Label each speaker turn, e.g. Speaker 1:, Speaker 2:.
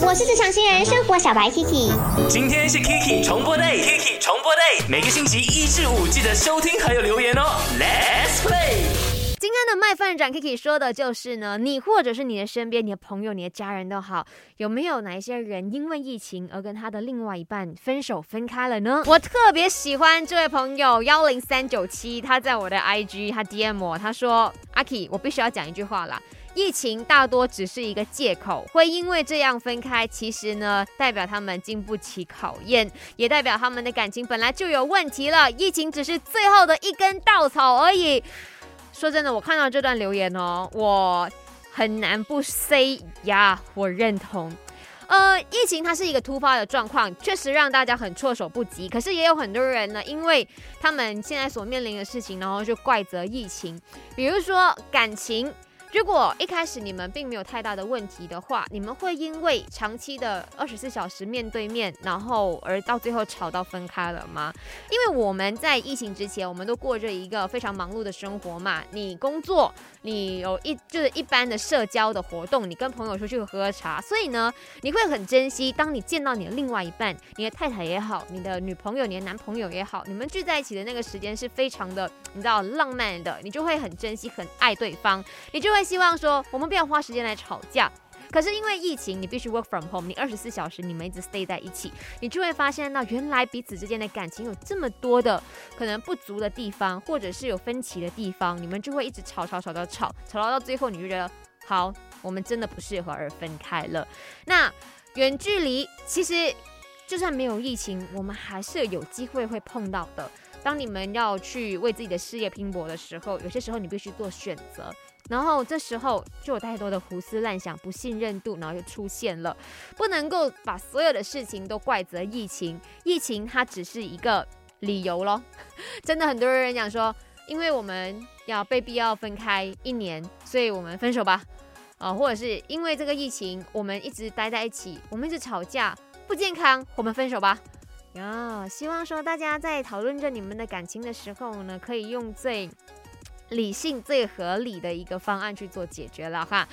Speaker 1: 我是职场新人生活小白 Kiki。
Speaker 2: 今天是 Kiki 重播 day，Kiki 重播 day，每个星期一至五记得收听还有留言哦。Let's play。
Speaker 3: 今天的麦饭长 Kiki 说的就是呢，你或者是你的身边、你的朋友、你的家人都好，有没有哪一些人因为疫情而跟他的另外一半分手分开了呢？我特别喜欢这位朋友幺零三九七，他在我的 IG 他 DM 我，他说阿 K，我必须要讲一句话啦。疫情大多只是一个借口，会因为这样分开，其实呢，代表他们经不起考验，也代表他们的感情本来就有问题了。疫情只是最后的一根稻草而已。说真的，我看到这段留言哦，我很难不 say 呀，我认同。呃，疫情它是一个突发的状况，确实让大家很措手不及。可是也有很多人呢，因为他们现在所面临的事情，然后就怪责疫情，比如说感情。如果一开始你们并没有太大的问题的话，你们会因为长期的二十四小时面对面，然后而到最后吵到分开了吗？因为我们在疫情之前，我们都过着一个非常忙碌的生活嘛。你工作，你有一就是一般的社交的活动，你跟朋友出去喝茶，所以呢，你会很珍惜当你见到你的另外一半，你的太太也好，你的女朋友、你的男朋友也好，你们聚在一起的那个时间是非常的，你知道浪漫的，你就会很珍惜、很爱对方，你就会。希望说我们不要花时间来吵架，可是因为疫情，你必须 work from home，你二十四小时你们一直 stay 在一起，你就会发现到原来彼此之间的感情有这么多的可能不足的地方，或者是有分歧的地方，你们就会一直吵吵吵到吵，吵到到最后你就觉得好，我们真的不适合而分开了。那远距离其实就算没有疫情，我们还是有机会会碰到的。当你们要去为自己的事业拼搏的时候，有些时候你必须做选择。然后这时候就有太多的胡思乱想、不信任度，然后就出现了。不能够把所有的事情都怪责疫情，疫情它只是一个理由咯。真的很多人讲说，因为我们要被必要分开一年，所以我们分手吧。啊，或者是因为这个疫情，我们一直待在一起，我们一直吵架，不健康，我们分手吧。呀，希望说大家在讨论着你们的感情的时候呢，可以用最。理性最合理的一个方案去做解决了哈。